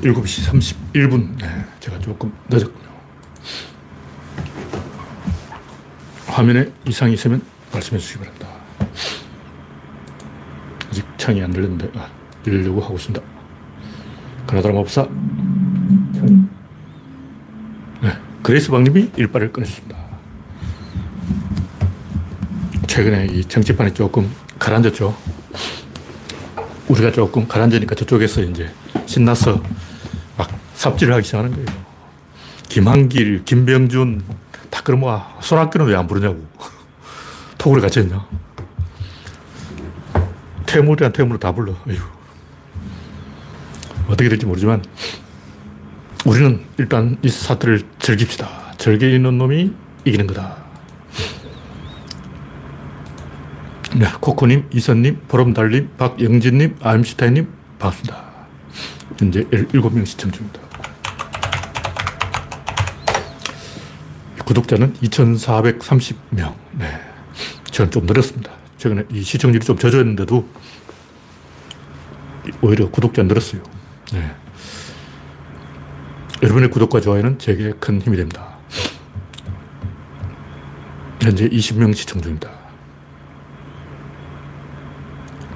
7시 31분. 네, 제가 조금 늦었군요. 화면에 이상이 있으면 말씀해 주시기 바랍니다. 아직 창이 안 열렸는데, 아, 열려고 하고 있습니다. 그나다라 맙사. 네, 그레이스 박님이 일빠를 끊었습니다. 최근에 이 정치판이 조금 가라앉았죠. 우리가 조금 가라앉으니까 저쪽에서 이제 신나서 막 삽질을 하기 시작하는 거예요. 김한길, 김병준, 다 그러면 손학규는 왜 안 부르냐고. 톡을 갇혔냐. 퇴물이란 퇴물을 다 불러. 어휴. 어떻게 될지 모르지만 우리는 일단 이 사태를 즐깁시다. 즐기는 놈이 이기는 거다. 네, 코코님, 이선님, 보름달님, 박영진님, 아임슈타인님, 반갑습니다. 현재 7명 시청 중입니다. 구독자는 2,430명. 네. 저는 좀 늘었습니다. 최근에 이 시청률이 좀 젖었는데도 오히려 구독자 늘었어요. 네. 여러분의 구독과 좋아요는 제게 큰 힘이 됩니다. 현재 20명 시청 중입니다.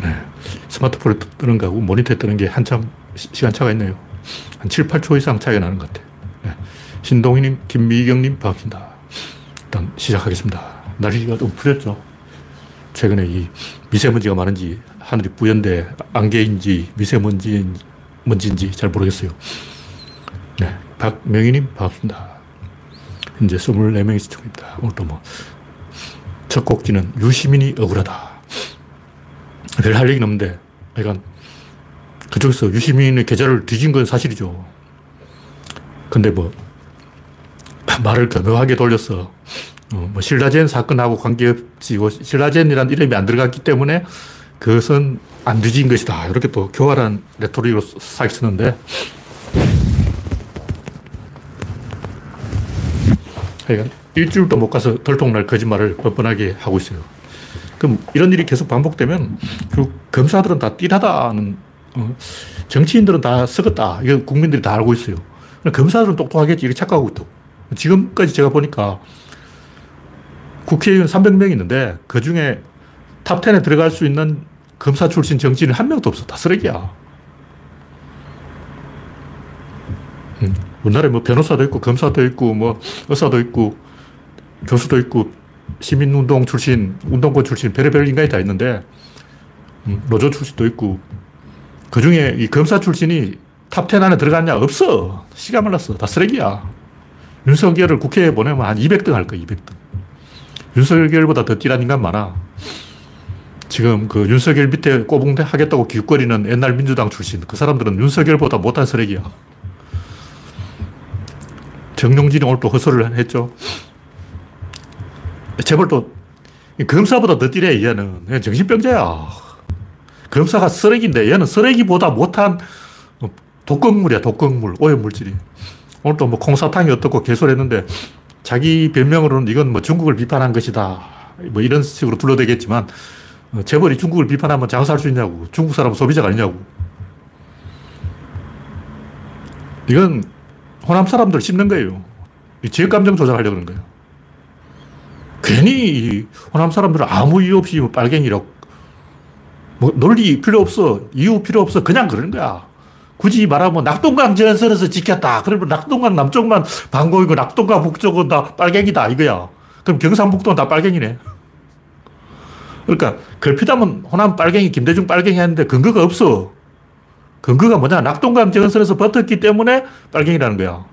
네. 스마트폰에 뜨는 거하고 모니터에 뜨는 게 한참 시간 차가 있네요. 한 7, 8초 이상 차이가 나는 것 같아요. 네. 신동희님, 김미경님, 반갑습니다. 일단 시작하겠습니다. 날씨가 좀 풀렸죠. 최근에 이 미세먼지가 많은지 하늘이 뿌연데 안개인지 미세먼지인지 잘 모르겠어요. 네. 박명희님, 반갑습니다. 현재 24명이 시청입니다. 오늘도 뭐, 첫 곡지는 유시민이 억울하다. 별 할 얘기는 없는데, 그러 그쪽에서 유시민의 계좌를 뒤진 건 사실이죠. 근데 뭐, 말을 교묘하게 돌렸어. 어, 뭐, 신라젠 사건하고 관계없이, 신라젠이라는 이름이 안 들어갔기 때문에 그것은 안 뒤진 것이다. 이렇게 또 교활한 레토릭으로 싹 쓰는데, 하여간 일주일도 못 가서 들통날 거짓말을 뻔뻔하게 하고 있어요. 그럼 이런 일이 계속 반복되면 결국 검사들은 다 띨하다는 어, 정치인들은 다 썩었다. 이건 국민들이 다 알고 있어요. 검사들은 똑똑하겠지. 이렇게 착각하고 있다. 지금까지 제가 보니까 국회의원 300명 있는데 그 중에 탑 10에 들어갈 수 있는 검사 출신 정치인은 한 명도 없어. 다 쓰레기야. 음, 우리나라에 뭐 변호사도 있고, 검사도 있고, 뭐 의사도 있고, 교수도 있고, 시민운동 출신, 운동권 출신, 별의별 인간이 다 있는데, 음, 노조 출신도 있고, 그 중에 이 검사 출신이 top 10 안에 들어갔냐? 없어. 씨가 말랐어. 다 쓰레기야. 윤석열을 국회에 보내면 한 200등 할 거야, 200등. 윤석열보다 더 띨한 인간 많아. 지금 그 윤석열 밑에 꼬붕대 하겠다고 기웃거리는 옛날 민주당 출신. 그 사람들은 윤석열보다 못한 쓰레기야. 정용진이 오늘 또 허설을 했죠. 재벌 또 검사보다 더 띠래, 얘는. 정신병자야. 검사가 쓰레기인데 얘는 쓰레기보다 못한 독극물이야, 독극물, 오염물질이. 오늘 또뭐 콩사탕이 어떻고 개소했는데 자기 변명으로는 이건 뭐 중국을 비판한 것이다. 뭐 이런 식으로 둘러대겠지만 어, 재벌이 중국을 비판하면 장사할 수 있냐고. 중국 사람은 소비자가 아니냐고. 이건 호남 사람들 씹는 거예요. 지역 감정 조작하려고 그러는 거예요. 괜히 호남 사람들은 아무 이유 없이 뭐 빨갱이라고 뭐 논리 필요 없어. 이유 필요 없어. 그냥 그러는 거야. 굳이 말하면 낙동강 전선에서 지켰다. 그러면 낙동강 남쪽만 방공이고 낙동강 북쪽은 다 빨갱이다. 이거야. 그럼 경상북도는 다 빨갱이네. 그러니까 걸핏하면 호남 빨갱이, 김대중 빨갱이 하는데 근거가 없어. 근거가 뭐냐. 낙동강 전선에서 버텼기 때문에 빨갱이라는 거야.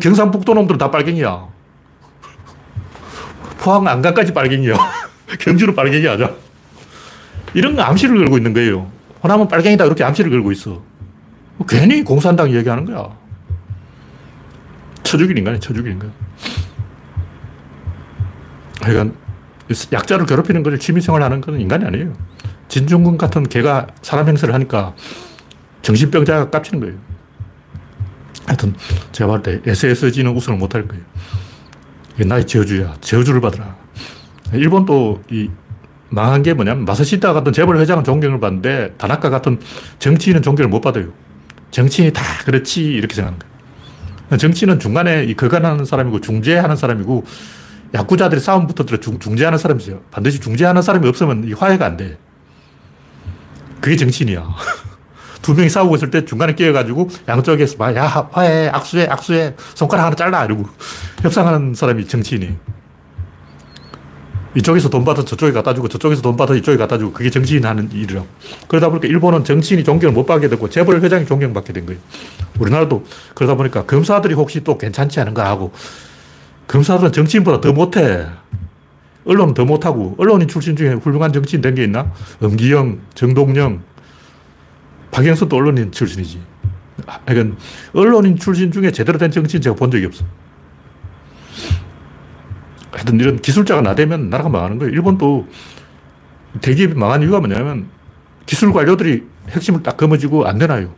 경상북도 놈들은 다 빨갱이야. 포항 안강까지 빨갱이야. 경주로 빨갱이 하자. 이런 암시를 걸고 있는 거예요. 호남은 빨갱이다. 이렇게 암시를 걸고 있어. 괜히 공산당 얘기하는 거야. 쳐죽인 인간이 쳐죽인 인간. 하여간 약자를 괴롭히는 것을 취미생활 하는 건 인간이 아니에요. 진중근 같은 개가 사람 행세를 하니까 정신병자가 깝치는 거예요. 하여튼 제가 봤을 때 SSG는 우승을 못 할 거예요. 나의 저주야. 저주를 받으라. 일본도 이 망한 게 뭐냐면 마사시다 같은 재벌 회장은 존경을 받는데 다나카 같은 정치인은 존경을 못 받아요. 정치인이 다 그렇지 이렇게 생각하는 거예요. 정치는 중간에 거간하는 사람이고 중재하는 사람이고 야구자들이 싸움 붙어들어 중재하는 사람이죠. 반드시 중재하는 사람이 없으면 이 화해가 안 돼. 그게 정치인이야. 두 명이 싸우고 있을 때 중간에 끼어가지고 양쪽에서 막, 야, 화해, 악수해, 악수해, 손가락 하나 잘라, 이러고 협상하는 사람이 정치인이. 이쪽에서 돈 받아 저쪽에 갖다 주고 저쪽에서 돈 받아 이쪽에 갖다 주고 그게 정치인 하는 일이라고. 그러다 보니까 일본은 정치인이 존경을 못 받게 되고 재벌 회장이 존경받게 된 거예요. 우리나라도 그러다 보니까 검사들이 혹시 또 괜찮지 않은가 하고 검사들은 정치인보다 더 못해. 언론은 더 못하고 언론인 출신 중에 훌륭한 정치인 된 게 있나? 엄기영, 정동영, 박영선도 언론인 출신이지. 그러니까 언론인 출신 중에 제대로 된 정치인 제가 본 적이 없어. 하여튼 이런 기술자가 나대면 나라가 망하는 거예요. 일본도 대기업이 망한 이유가 뭐냐면 기술 관료들이 핵심을 딱 거머쥐고 안 되나요.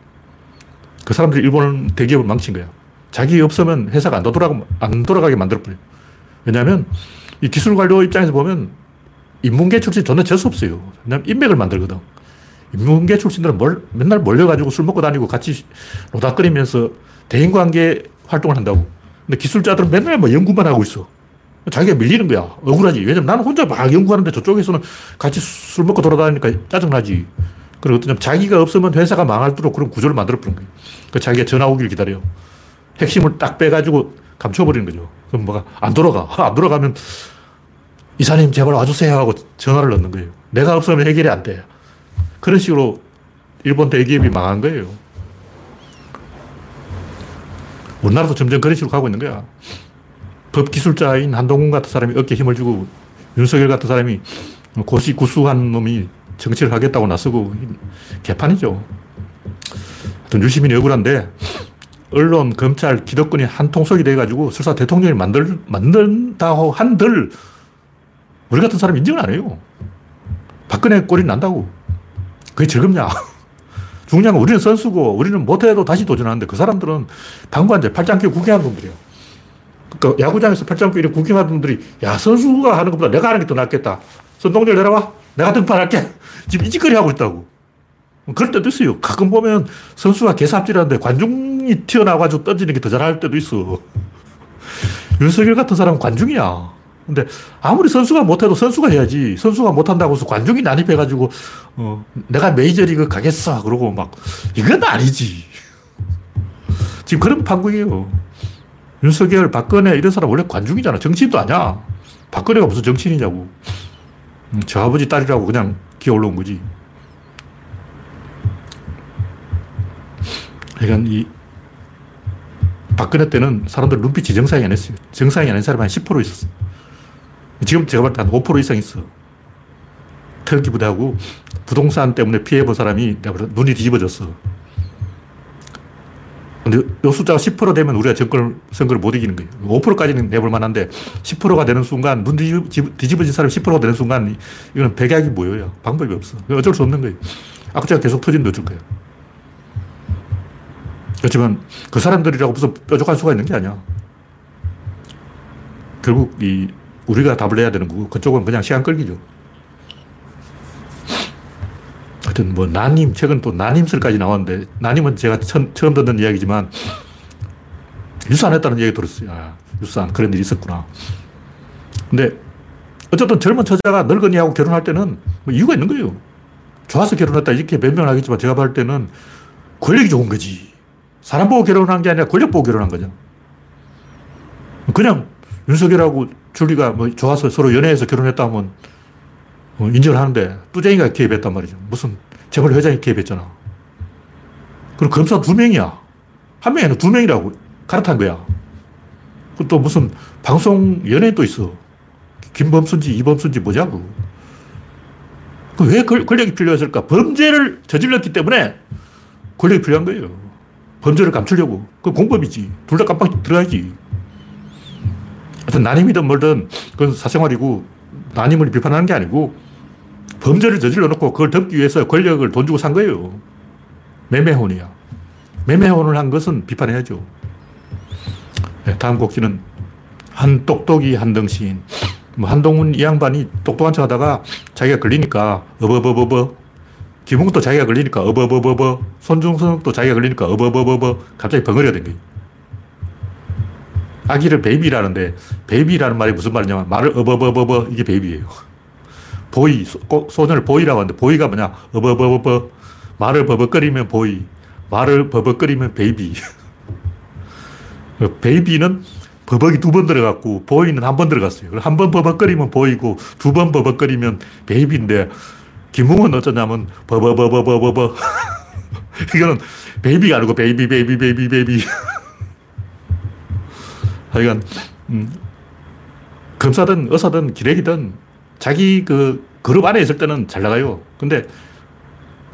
그 사람들이 일본 대기업을 망친 거야. 자기 없으면 회사가 안, 돌아가, 안 돌아가게 만들어버려요. 왜냐하면 이 기술 관료 입장에서 보면 인문계 출신 존나 재수 없어요. 왜냐면 인맥을 만들거든. 인문계 출신들은 몰, 맨날 몰려가지고 술 먹고 다니고 같이 노닥거리면서 대인관계 활동을 한다고. 근데 기술자들은 맨날 뭐 연구만 하고 있어. 자기가 밀리는 거야. 억울하지. 왜냐면 나는 혼자 막 연구하는데 저쪽에서는 같이 술 먹고 돌아다니니까 짜증나지. 그리고 어떤 자기가 없으면 회사가 망할도록 그런 구조를 만들어버린 거예요. 그 자기가 전화 오기를 기다려요. 핵심을 딱 빼가지고 감춰버리는 거죠. 그럼 뭐가 안 돌아가. 안 돌아가면 이사님 제발 와주세요 하고 전화를 넣는 거예요. 내가 없으면 해결이 안 돼. 그런 식으로 일본 대기업이 망한 거예요. 우리나라도 점점 그런 식으로 가고 있는 거야. 법기술자인 한동훈 같은 사람이 어깨 힘을 주고 윤석열 같은 사람이 고시 구수한 놈이 정치를 하겠다고 나서고 개판이죠. 하여튼 유시민이 억울한데 언론, 검찰, 기득권이 한 통속이 돼가지고 설사 대통령이 만들, 만든다고 한들 우리 같은 사람 인정을 안 해요. 박근혜 꼴이 난다고. 그게 즐겁냐. 중요한 건 우리는 선수고 우리는 못해도 다시 도전하는데 그 사람들은 방관제 팔짱 끼고 구경하는 놈들이에요. 그러니까 야구장에서 팔짱 끼고 구경하는 놈들이 야 선수가 하는 것보다 내가 하는 게 더 낫겠다. 선동열 내려와. 내가 등판할게. 지금 이 짓거리 하고 있다고. 그럴 때도 있어요. 가끔 보면 선수가 개삽질하는데 관중이 튀어나와가지고 던지는 게 더 잘할 때도 있어. 윤석열 같은 사람은 관중이야. 근데 아무리 선수가 못해도 선수가 해야지. 선수가 못한다고 해서 관중이 난입해가지고, 어, 내가 메이저리그 가겠어. 그러고 막, 이건 아니지. 지금 그런 판국이에요. 윤석열, 박근혜 이런 사람 원래 관중이잖아. 정치인도 아니야. 박근혜가 무슨 정치인이냐고. 음, 저 아버지 딸이라고 그냥 기어 올라온 거지. 그러니까 이 박근혜 때는 사람들 눈빛이 정상이 아니었어요. 정상이 아닌 사람이 한 10% 있었어. 지금 제가 볼 때 한 5% 이상 있어. 특기 부대하고 부동산 때문에 피해본 사람이 눈이 뒤집어졌어. 근데 이 숫자가 10% 되면 우리가 정권을, 선거를 못 이기는 거예요. 5%까지는 내볼 만한데 10%가 되는 순간, 눈 뒤집어진 사람이 10%가 되는 순간, 이건 백약이 모여요. 방법이 없어. 어쩔 수 없는 거예요. 악재가 계속 터진다 어쩔 거예요. 그렇지만 그 사람들이라고 무슨 뾰족할 수가 있는 게 아니야. 결국 이 우리가 답을 내야 되는 거고 그쪽은 그냥 시간 끌기죠. 하여튼 뭐 난임 최근 또 난임설까지 나왔는데 난임은 제가 처음, 처음 듣는 이야기지만 유산했다는 얘기 들었어요. 아, 유산 그런 일이 있었구나. 근데 어쨌든 젊은 처자가 늙은이하고 결혼할 때는 뭐 이유가 있는 거예요. 좋아서 결혼했다 이렇게 변명하겠지만 제가 볼 때는 권력이 좋은 거지. 사람 보고 결혼한 게 아니라 권력 보고 결혼한 거죠. 그냥 윤석열하고 줄리가 뭐 좋아서 서로 연애해서 결혼했다 하면 뭐 인정을 하는데 뚜쟁이가 개입했단 말이죠. 무슨 재벌 회장이 개입했잖아. 그리고 검사 두 명이야. 한 명이 두 명이라고 갈아탄 거야. 또 무슨 방송 연예인 또 있어. 김범순지, 이범순지 뭐냐고. 왜 권력이 필요했을까? 범죄를 저질렀기 때문에 권력이 필요한 거예요. 범죄를 감추려고. 그 공범이지. 둘 다 깜빡 들어가야지. 하여튼 난임이든 뭐든 그건 사생활이고 난임을 비판하는 게 아니고 범죄를 저질러 놓고 그걸 덮기 위해서 권력을 돈 주고 산 거예요. 매매혼이야. 매매혼을 한 것은 비판해야죠. 네, 다음 곡지는 한 똑똑이 한등신. 뭐 한동훈 이 양반이 똑똑한 척 하다가 자기가 걸리니까 어버버버버 김웅도 자기가 걸리니까 어버버버버. 손준성도 자기가 걸리니까 어버버버버. 갑자기 벙어리가 된 거예요. 아기를 baby라는데 baby라는 말이 무슨 말이냐면 말을 어버버버버 이게 baby예요. boy 소, 년을 boy라고 하는데 boy가 뭐냐? 어버버버버. 말을 버벅거리면 boy. 말을 버벅거리면 baby. baby는 버벅이 두 번 들어갔고 boy는 한 번 들어갔어요. 한 번 버벅거리면 boy고 두 번 버벅거리면 baby인데 김웅은 어쩌냐면 버버버버버버버. 이거는 baby가 아니고 baby baby baby baby. 하여간 음, 검사든 의사든 기레기든 자기 그 그룹 안에 있을 때는 잘 나가요. 근데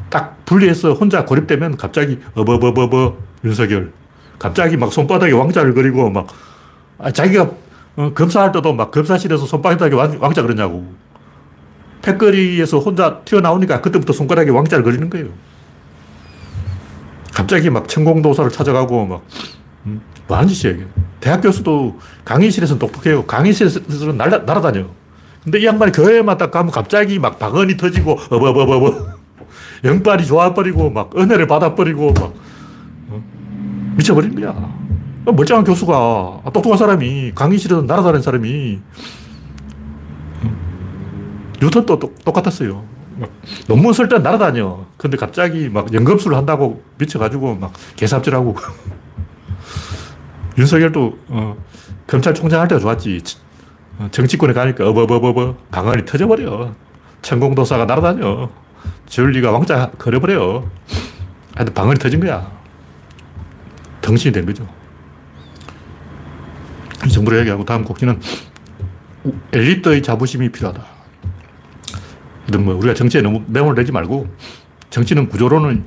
딱 분리해서 혼자 고립되면 갑자기 어버버버버 윤석열 갑자기 막 손바닥에 왕자를 그리고 막 아, 자기가 어, 검사할 때도 막 검사실에서 손바닥에 왕, 왕자 그러냐고 패거리에서 혼자 튀어나오니까 그때부터 손가락에 왕자를 그리는 거예요. 갑자기 막 천공도사를 찾아가고 막 음, 뭐하는 짓이야 이게. 대학 교수도 강의실에서는 똑똑해요. 강의실에서는 날아, 날아다녀. 근데 이 양반이 교회만 딱 가면 갑자기 막 방언이 터지고, 어버버버버. 영빨이 좋아버리고, 막 은혜를 받아버리고, 막. 어? 미쳐버린 거야. 멀쩡한 교수가, 똑똑한 사람이, 강의실에서 날아다니는 사람이, 뉴턴도 똑같았어요. 논문 쓸 때 날아다녀. 근데 갑자기 막 연금술을 한다고 미쳐가지고 막 개삽질하고. 윤석열도 어, 검찰총장 할 때가 좋았지. 어, 정치권에 가니까 어버버버버 강한이 터져버려. 천공도사가 날아다녀. 줄리가 왕자 걸어버려. 하여튼 방언이 터진 거야. 덩신이 된 거죠. 정부를 얘기하고 다음 곡지는 엘리트의 자부심이 필요하다. 뭐 우리가 정치에 너무 매몰 내지 말고 정치는 구조로는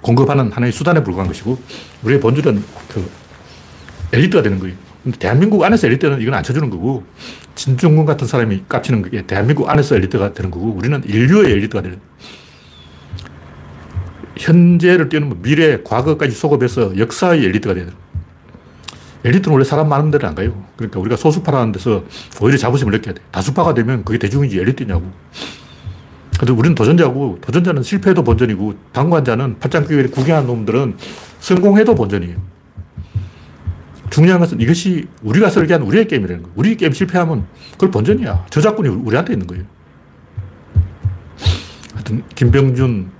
공급하는 하나의 수단에 불과한 것이고 우리의 본질은 그 엘리트가 되는 거예요. 근데 대한민국 안에서 엘리트는 이건 안 쳐주는 거고, 진중권 같은 사람이 깝치는 게 대한민국 안에서 엘리트가 되는 거고, 우리는 인류의 엘리트가 되는 현재를 뛰는 미래, 과거까지 속업해서 역사의 엘리트가 되는 엘리트는 원래 사람 많은 데는 안 가요. 그러니까 우리가 소수파라는 데서 오히려 자부심을 느껴야 돼. 다수파가 되면 그게 대중이지 엘리트냐고. 근데 우리는 도전자고, 도전자는 실패해도 본전이고, 방관자는 팔짱 끼고 구경한 놈들은 성공해도 본전이에요. 중요한 것은 이것이 우리가 설계한 우리의 게임이라는 거예요. 우리 게임 실패하면 그걸 본전이야. 저작권이 우리한테 있는 거예요. 하여튼, 김병준,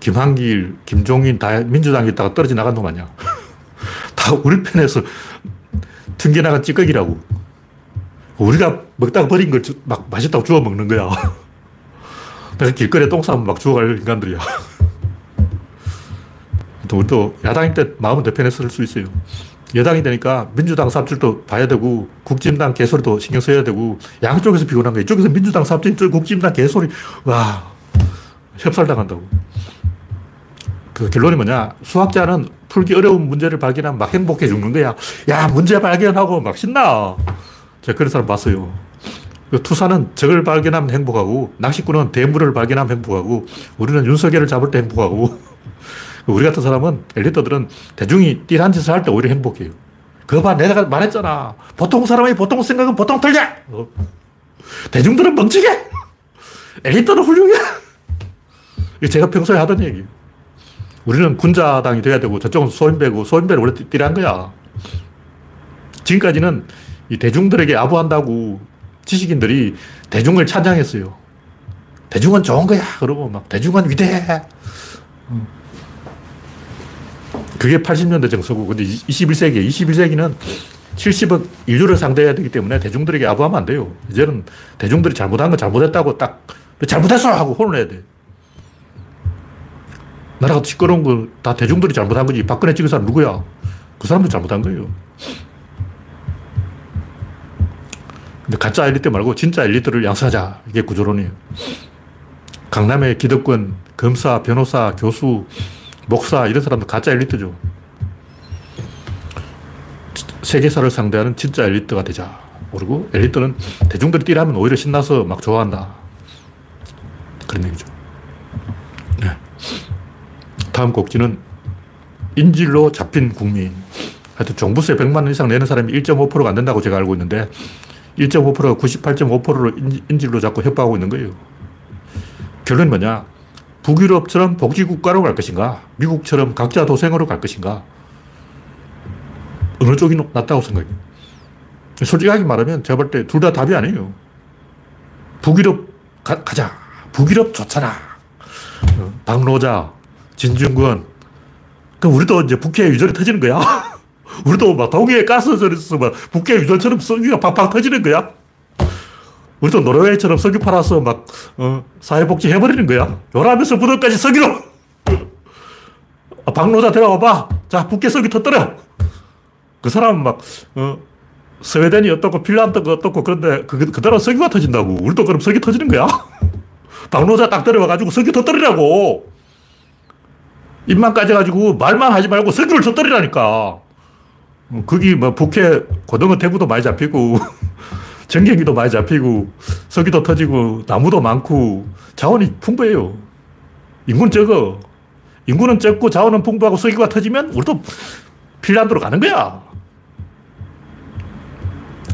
김한길, 김종인 다 민주당에 있다가 떨어져 나간 놈 아니야. 다 우리 편에서 튕겨나간 찌꺼기라고. 우리가 먹다가 버린 걸 막 맛있다고 주워 먹는 거야. 내가 길거리에 똥 싸면 막 주워갈 인간들이야. 우리도 야당일 때 마음은 대편에 쓸 수 있어요. 여당이 되니까 민주당 삽질도 봐야 되고 국진당 개소리도 신경 써야 되고 양쪽에서 피곤한 거예요. 이쪽에서 민주당 삽질, 이쪽 국진당 개소리. 와, 협살당한다고. 그 결론이 뭐냐. 수학자는 풀기 어려운 문제를 발견하면 막 행복해 죽는 거야. 야, 문제 발견하고 막 신나. 제가 그런 사람 봤어요. 그 투사는 적을 발견하면 행복하고, 낚시꾼은 대물을 발견하면 행복하고, 우리는 윤석열을 잡을 때 행복하고, 우리 같은 사람은, 엘리트들은 대중이 띠란 짓을 할 때 오히려 행복해요. 그거 봐, 내가 말했잖아. 보통 사람의 보통 생각은 보통 틀려! 어. 대중들은 멍청해! 엘리트는 훌륭해! 이게 제가 평소에 하던 얘기예요. 우리는 군자당이 돼야 되고 저쪽은 소인배고 소인배는 원래 띠란 거야. 지금까지는 이 대중들에게 아부한다고 지식인들이 대중을 찬양했어요. 대중은 좋은 거야. 그러고 막 대중은 위대해. 그게 80년대 정서고, 근데 21세기, 21세기는 70억 인류를 상대해야 되기 때문에 대중들에게 아부하면 안 돼요. 이제는 대중들이 잘못한 건 잘못했다고 딱, 잘못했어! 하고 혼을 내야 돼. 나라가 시끄러운 거 다 대중들이 잘못한 거지. 박근혜 찍은 사람 누구야? 그 사람도 잘못한 거예요. 근데 가짜 엘리트 말고 진짜 엘리트를 양성하자. 이게 구조론이에요. 강남의 기득권, 검사, 변호사, 교수, 목사 이런 사람들 가짜 엘리트죠. 세계사를 상대하는 진짜 엘리트가 되자. 그리고 엘리트는 대중들이 뛰라면 오히려 신나서 막 좋아한다. 그런 얘기죠. 네. 다음 곡지는 인질로 잡힌 국민. 하여튼 종부세 100만 원 이상 내는 사람이 1.5%가 안 된다고 제가 알고 있는데 1.5%가 98.5%를 인질로 잡고 협박하고 있는 거예요. 결론이 뭐냐? 북유럽처럼 복지국가로 갈 것인가? 미국처럼 각자 도생으로 갈 것인가? 어느 쪽이 낫다고 생각해요? 솔직하게 말하면 제가 볼 때 둘 다 답이 아니에요. 북유럽 가, 자 북유럽 좋잖아. 어, 박노자, 진중권. 그럼 우리도 이제 북해 유전이 터지는 거야. 우리도 막 동해에 가스전에서 막 북해 유전처럼 석유가 팍팍 터지는 거야. 우리도 노르웨이처럼 석유 팔아서 막, 어, 사회복지 해버리는 거야. 요라면서 부들까지 석유로! 아, 박노자 데려와봐. 자, 북해 석유 터뜨려! 그 사람은 막, 어, 스웨덴이 어떻고 핀란드가 어떻고 그런데 그, 그대로 석유가 터진다고. 우리도 그럼 석유 터지는 거야? 박노자 딱 데려와가지고 석유 터뜨리라고! 입만 까져가지고 말만 하지 말고 석유를 터뜨리라니까. 어, 거기 뭐 북해 고등어 대구도 많이 잡히고 전갱이도 많이 잡히고 석유도 터지고 나무도 많고 자원이 풍부해요. 인구는 적어. 인구는 적고 자원은 풍부하고 석유가 터지면 우리도 핀란드로 가는 거야.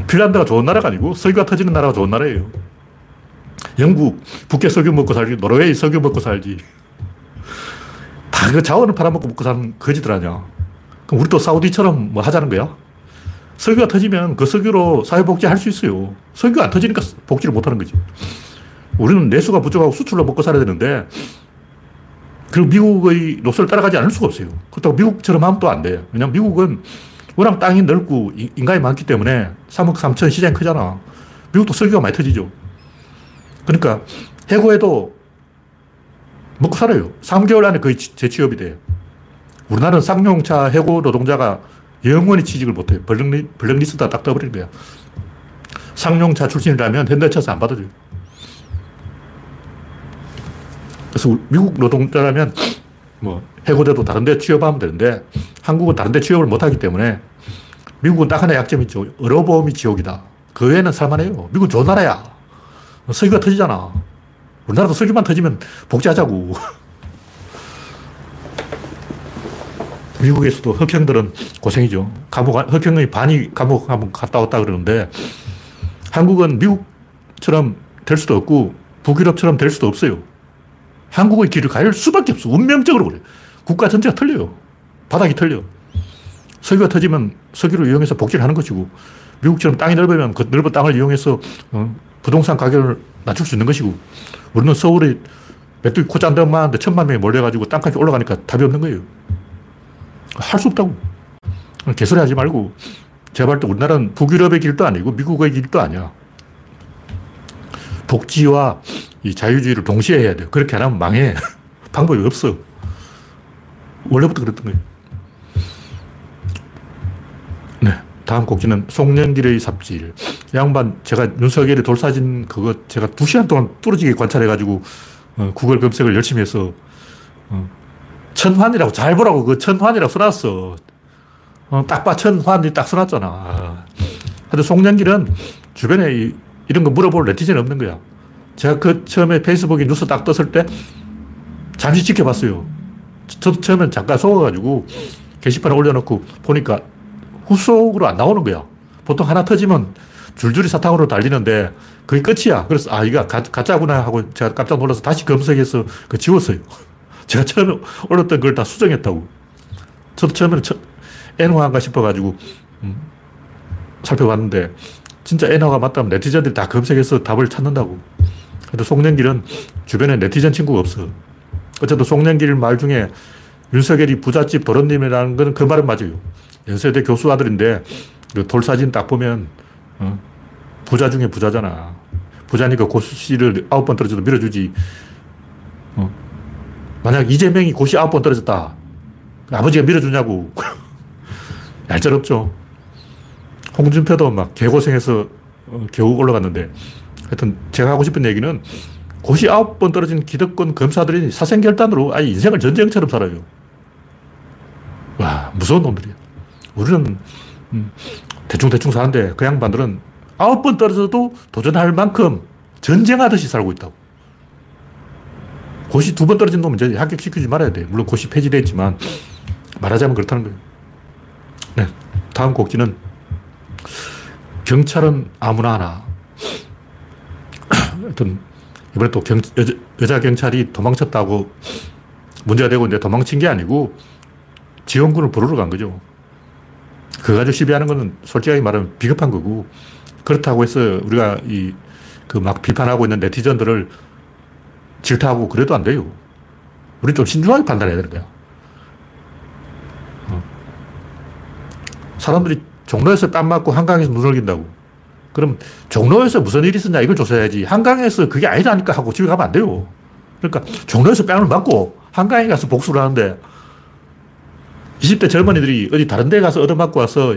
핀란드가 좋은 나라가 아니고 석유가 터지는 나라가 좋은 나라예요. 영국, 북해 석유 먹고 살지, 노르웨이 석유 먹고 살지. 다 그 자원을 팔아먹고 먹고 사는 거지들 아니야. 그럼 우리도 사우디처럼 뭐 하자는 거야? 석유가 터지면 그 석유로 사회복지 할 수 있어요. 석유가 안 터지니까 복지를 못 하는 거지. 우리는 내수가 부족하고 수출로 먹고 살아야 되는데, 그리고 미국의 노선을 따라가지 않을 수가 없어요. 그렇다고 미국처럼 하면 또 안 돼요. 왜냐면 미국은 워낙 땅이 넓고 인간이 많기 때문에 3억 3천 시장이 크잖아. 미국도 석유가 많이 터지죠. 그러니까 해고해도 먹고 살아요. 3개월 안에 거의 재취업이 돼요. 우리나라는 쌍용차 해고 노동자가 영원히 취직을 못해요. 블랙리, 블랙리스트가 딱 떠버리는 거야. 상용차 출신이라면 현대차에서 안 받아줘요. 그래서 미국 노동자라면 뭐 해고돼도 다른 데 취업하면 되는데 한국은 다른 데 취업을 못 하기 때문에 미국은 딱 하나 약점이 있죠. 의료보험이 지옥이다. 그 외에는 살만해요. 미국은 좋은 나라야. 석유가 터지잖아. 우리나라도 석유만 터지면 복지하자고. 미국에서도 흑형들은 고생이죠. 감옥, 흑형의 반이 감옥 한번 갔다 왔다 그러는데 한국은 미국처럼 될 수도 없고 북유럽처럼 될 수도 없어요. 한국의 길을 갈 수밖에 없어. 운명적으로 그래. 국가 전체가 틀려요. 바닥이 틀려. 석유가 터지면 석유를 이용해서 복지를 하는 것이고 미국처럼 땅이 넓으면 그 넓은 땅을 이용해서 어, 부동산 가격을 낮출 수 있는 것이고 우리는 서울에 메뚜기 코짠데만 하는데 천만 명이 몰려가지고 땅값이 올라가니까 답이 없는 거예요. 할 수 없다고. 개소리 하지 말고. 제가 볼때 우리나라는 북유럽의 길도 아니고 미국의 길도 아니야. 복지와 이 자유주의를 동시에 해야 돼요. 그렇게 안 하면 망해. 방법이 없어. 원래부터 그랬던 거예요. 네. 다음 곡지는 송년길의 삽질. 양반, 제가 윤석열의 돌사진 그거 제가 두 시간 동안 뚫어지게 관찰해가지고 어, 구글 검색을 열심히 해서 어, 천환이라고 잘 보라고 그 천환이라고 써놨어. 어, 딱 봐 천환이 딱 써놨잖아. 하여튼 송년길은 주변에 이, 이런 거 물어볼 네티즌이 없는 거야. 제가 그 처음에 페이스북에 뉴스 딱 떴을 때 잠시 지켜봤어요. 저도 처음엔 잠깐 속아가지고 게시판에 올려놓고 보니까 후속으로 안 나오는 거야. 보통 하나 터지면 줄줄이 사탕으로 달리는데 그게 끝이야. 그래서 아, 이거 가, 가짜구나 하고 제가 깜짝 놀라서 다시 검색해서 그 지웠어요. 제가 처음에 올렸던 걸 다 수정했다고. 저도 처음에는 처, 엔화인가 싶어가지고, 음, 살펴봤는데, 진짜 엔화가 맞다면 네티즌들이 다 검색해서 답을 찾는다고. 근데 송년길은 주변에 네티즌 친구가 없어. 어쨌든 송년길 말 중에 윤석열이 부잣집 도련님이라는 건 그 말은 맞아요. 연세대 교수 아들인데, 그 돌사진 딱 보면, 어, 부자 중에 부자잖아. 부자니까 고수 씨를 아홉 번 떨어져도 밀어주지. 어, 만약 이재명이 고시 아홉 번 떨어졌다. 아버지가 밀어주냐고. 얄짤없죠. 홍준표도 막 개고생해서 어, 겨우 올라갔는데 하여튼 제가 하고 싶은 얘기는 고시 아홉 번 떨어진 기득권 검사들이 사생결단으로 아예 인생을 전쟁처럼 살아요. 와, 무서운 놈들이야. 우리는 음, 대충대충 사는데 그 양반들은 아홉 번 떨어져도 도전할 만큼 전쟁하듯이 살고 있다고. 고시 두 번 떨어진 놈은 이제 합격시키지 말아야 돼. 물론 고시 폐지됐지만 말하자면 그렇다는 거예요. 네. 다음 곡지는 경찰은 아무나 하나. 하여튼 이번에 또 경, 여자, 여자 경찰이 도망쳤다고 문제가 되고 있는데 도망친 게 아니고 지원군을 부르러 간 거죠. 그거 가지고 시비하는 거는 솔직하게 말하면 비겁한 거고 그렇다고 해서 우리가 이 그 막 비판하고 있는 네티즌들을 질타하고 그래도 안 돼요. 우리 좀 신중하게 판단해야 되는 거야. 어. 사람들이 종로에서 땀 맞고 한강에서 눈을 긴다고. 그럼 종로에서 무슨 일이 있었냐 이걸 조사해야지. 한강에서 그게 아니라니까 하고 집에 가면 안 돼요. 그러니까 종로에서 뺨을 맞고 한강에 가서 복수를 하는데 20대 젊은이들이 어디 다른 데 가서 얻어맞고 와서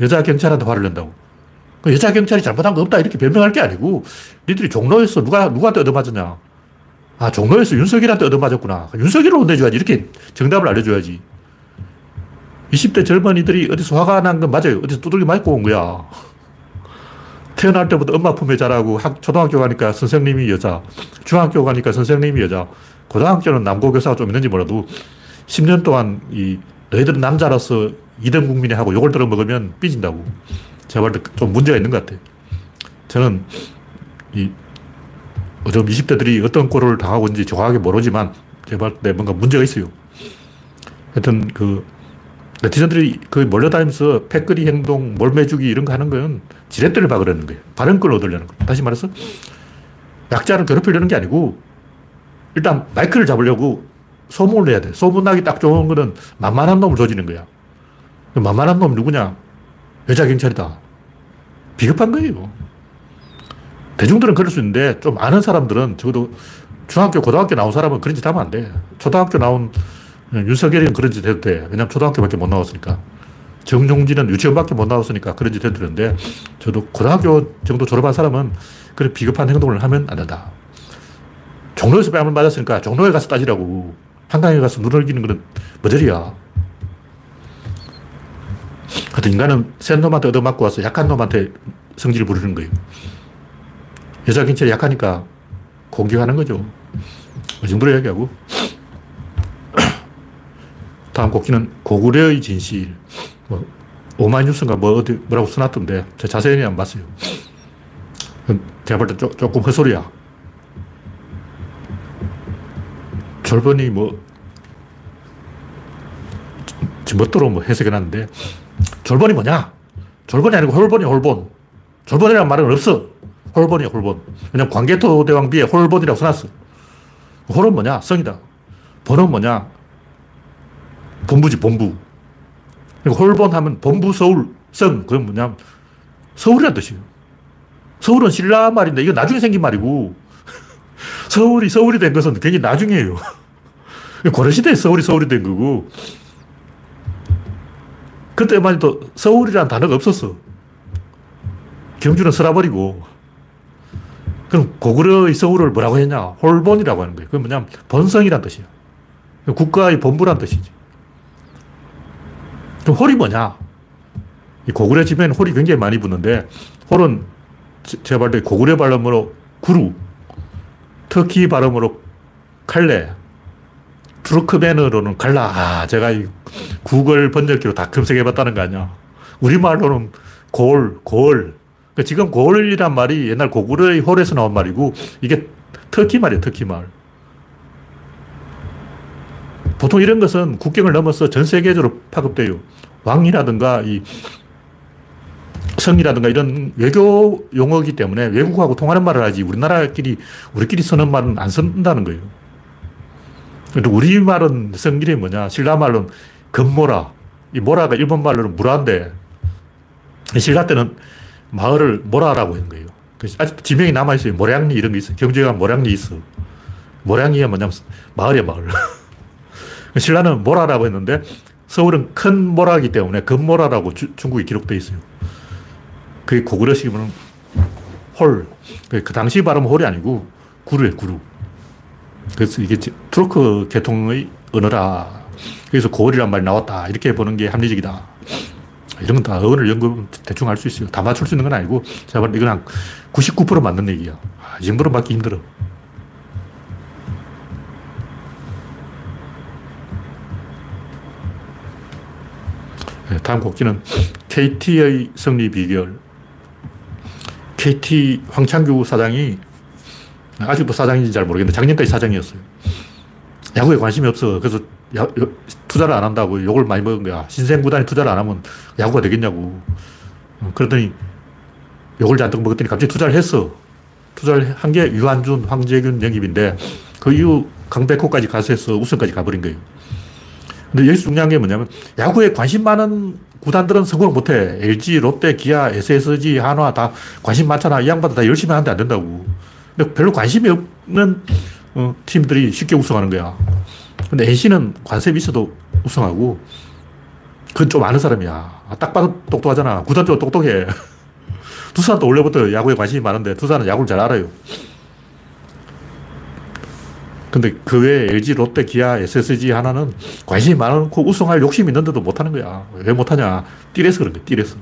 여자 경찰한테 화를 낸다고. 그 여자 경찰이 잘못한 거 없다 이렇게 변명할 게 아니고 니들이 종로에서 누가, 누구한테 얻어맞았냐. 아, 종로에서 윤석열한테 얻어맞았구나. 윤석열을 혼내줘야지. 이렇게 정답을 알려줘야지. 20대 젊은이들이 어디서 화가 난 건 맞아요. 어디서 두들기 맞고 온 거야. 태어날 때부터 엄마 품에 자라고 학, 초등학교 가니까 선생님이 여자, 중학교 가니까 선생님이 여자, 고등학교는 남고 교사가 좀 있는지 몰라도 10년 동안 이 너희들은 남자로서 2등 국민이 하고 욕을 들어먹으면 삐진다고. 제가 볼때좀 문제가 있는 것 같아요. 저는 이 요즘 20대들이 어떤 꼴을 당하고 있는지 정확하게 모르지만 제가 볼때 뭔가 문제가 있어요. 하여튼 그 네티즌들이 거의 몰려다니면서 패거리 행동, 몰매주기 이런 거 하는 건 지렛대를 박으려는 거예요. 발언권을 얻으려는 거예요. 다시 말해서 약자를 괴롭히려는 게 아니고 일단 마이크를 잡으려고 소문을 내야 돼. 소문나기 딱 좋은 거는 만만한 놈을 조지는 거야. 만만한 놈 누구냐? 여자 경찰이다. 비겁한 거예요. 대중들은 그럴 수 있는데 좀 아는 사람들은 적어도 중학교, 고등학교 나온 사람은 그런 짓 하면 안 돼. 초등학교 나온 윤석열이는 그런 짓 해도 돼. 왜냐면 초등학교밖에 못 나왔으니까. 정용진은 유치원밖에 못 나왔으니까 그런 짓 해도 되는데 저도 고등학교 정도 졸업한 사람은 그런 비겁한 행동을 하면 안 된다. 종로에서 뺨을 맞았으니까 종로에 가서 따지라고. 한강에 가서 눈을 기는 거는 머저리야. 하여튼 인간은 센 놈한테 얻어맞고 와서 약한 놈한테 성질을 부리는 거예요. 여자 경찰이 약하니까 공격하는 거죠. 이 정도로 이야기하고. 다음 곡기는 고구려의 진실. 뭐, 오마이뉴스인가 뭐 어디 뭐라고 써놨던데 제가 자세히 안 봤어요. 제가 볼때 조금 헛소리야. 졸본이 뭐, 멋대로 뭐 해석해 놨는데, 졸본이 뭐냐? 졸본이 아니고 홀본이 홀본. 졸본이라는 말은 없어. 홀본이야, 홀본. 왜냐면 광개토 대왕비에 홀본이라고 써놨어. 홀은 뭐냐? 성이다. 본은 뭐냐? 본부지, 본부. 홀본 하면 본부 서울, 성. 그건 뭐냐? 서울이란 뜻이에요. 서울은 신라 말인데, 이거 나중에 생긴 말이고, 서울이 서울이 된 것은 굉장히 나중이에요. 고려시대에 서울이 서울이 된 거고, 그때만 해도 서울이라는 단어가 없었어. 경주는 쓸어버리고. 그럼 고구려의 서울을 뭐라고 했냐? 홀본이라고 하는 거예요. 그건 뭐냐면 본성이란 뜻이야. 국가의 본부란 뜻이지. 그럼 홀이 뭐냐? 이 고구려 집에는 홀이 굉장히 많이 붙는데, 홀은 제가 볼때 고구려 발음으로 구루, 터키 발음으로 칼레, 트루크맨으로는 갈라. 아, 제가 이 구글 번역기로 다 검색해봤다는 거 아니야. 우리말로는 골, 골. 그러니까 지금 골이란 말이 옛날 고구려의 홀에서 나온 말이고, 이게 터키 말이에요, 터키 말. 보통 이런 것은 국경을 넘어서 전 세계적으로 파급돼요. 왕이라든가 이 성이라든가 이런 외교 용어이기 때문에 외국하고 통하는 말을 하지 우리나라끼리 우리끼리 쓰는 말은 안 쓴다는 거예요. 우리 말은 성질이 뭐냐? 신라말은 금모라. 이 모라가 일본 말로는 무라인데 신라 때는 마을을 모라라고 하는 거예요. 아직 지명이 남아있어요. 모량리 이런 게 있어요. 경주에 모량리 있어. 모량리가 뭐냐면 마을이야, 마을. 신라는 모라라고 했는데 서울은 큰 모라이기 때문에 건모라라고 주, 중국에 기록되어 있어요. 그게 고구려식이면 홀. 그 당시 발음은 홀이 아니고 구루예요, 구루. 그래서 이게 투르크 계통의 언어라. 그래서 고을이란 말이 나왔다. 이렇게 보는 게 합리적이다. 이런 건 다 어원을 연구하면 대충 알 수 있어요. 다 맞출 수 있는 건 아니고, 제가 볼 이건 한99% 맞는 얘기야. 아, 이 정도로 맞기 힘들어. 네, 다음 곡기는 KT의 승리 비결. KT 황창규 사장이 아직도 사장인지 잘 모르겠는데 작년까지 사장이었어요. 야구에 관심이 없어. 그래서 야, 투자를 안 한다고 욕을 많이 먹은 거야. 신생 구단이 투자를 안 하면 야구가 되겠냐고. 어, 그러더니 욕을 잔뜩 먹었더니 갑자기 투자를 했어. 투자를 한 게 유한준, 황재균 영입인데 그 이후 강백호까지 가서 해서 우승까지 가버린 거예요. 근데 여기서 중요한 게 뭐냐면 야구에 관심 많은 구단들은 성공을 못 해. LG, 롯데, 기아, SSG, 한화 다 관심 많잖아. 이 양반들 다 열심히 하는데 안 된다고. 근데 별로 관심이 없는 어, 팀들이 쉽게 우승하는 거야. 근데 NC는 관심이 있어도 우승하고 그건 좀 아는 사람이야. 아, 딱 봐도 똑똑하잖아. 구단적으로 똑똑해. 두산도 원래부터 야구에 관심이 많은데 두산은 야구를 잘 알아요. 근데 그 외에 LG, 롯데, 기아, SSG 하나는 관심이 많고 우승할 욕심이 있는데도 못하는 거야. 왜 못하냐? 띠래서 그런 거야, 띠래서.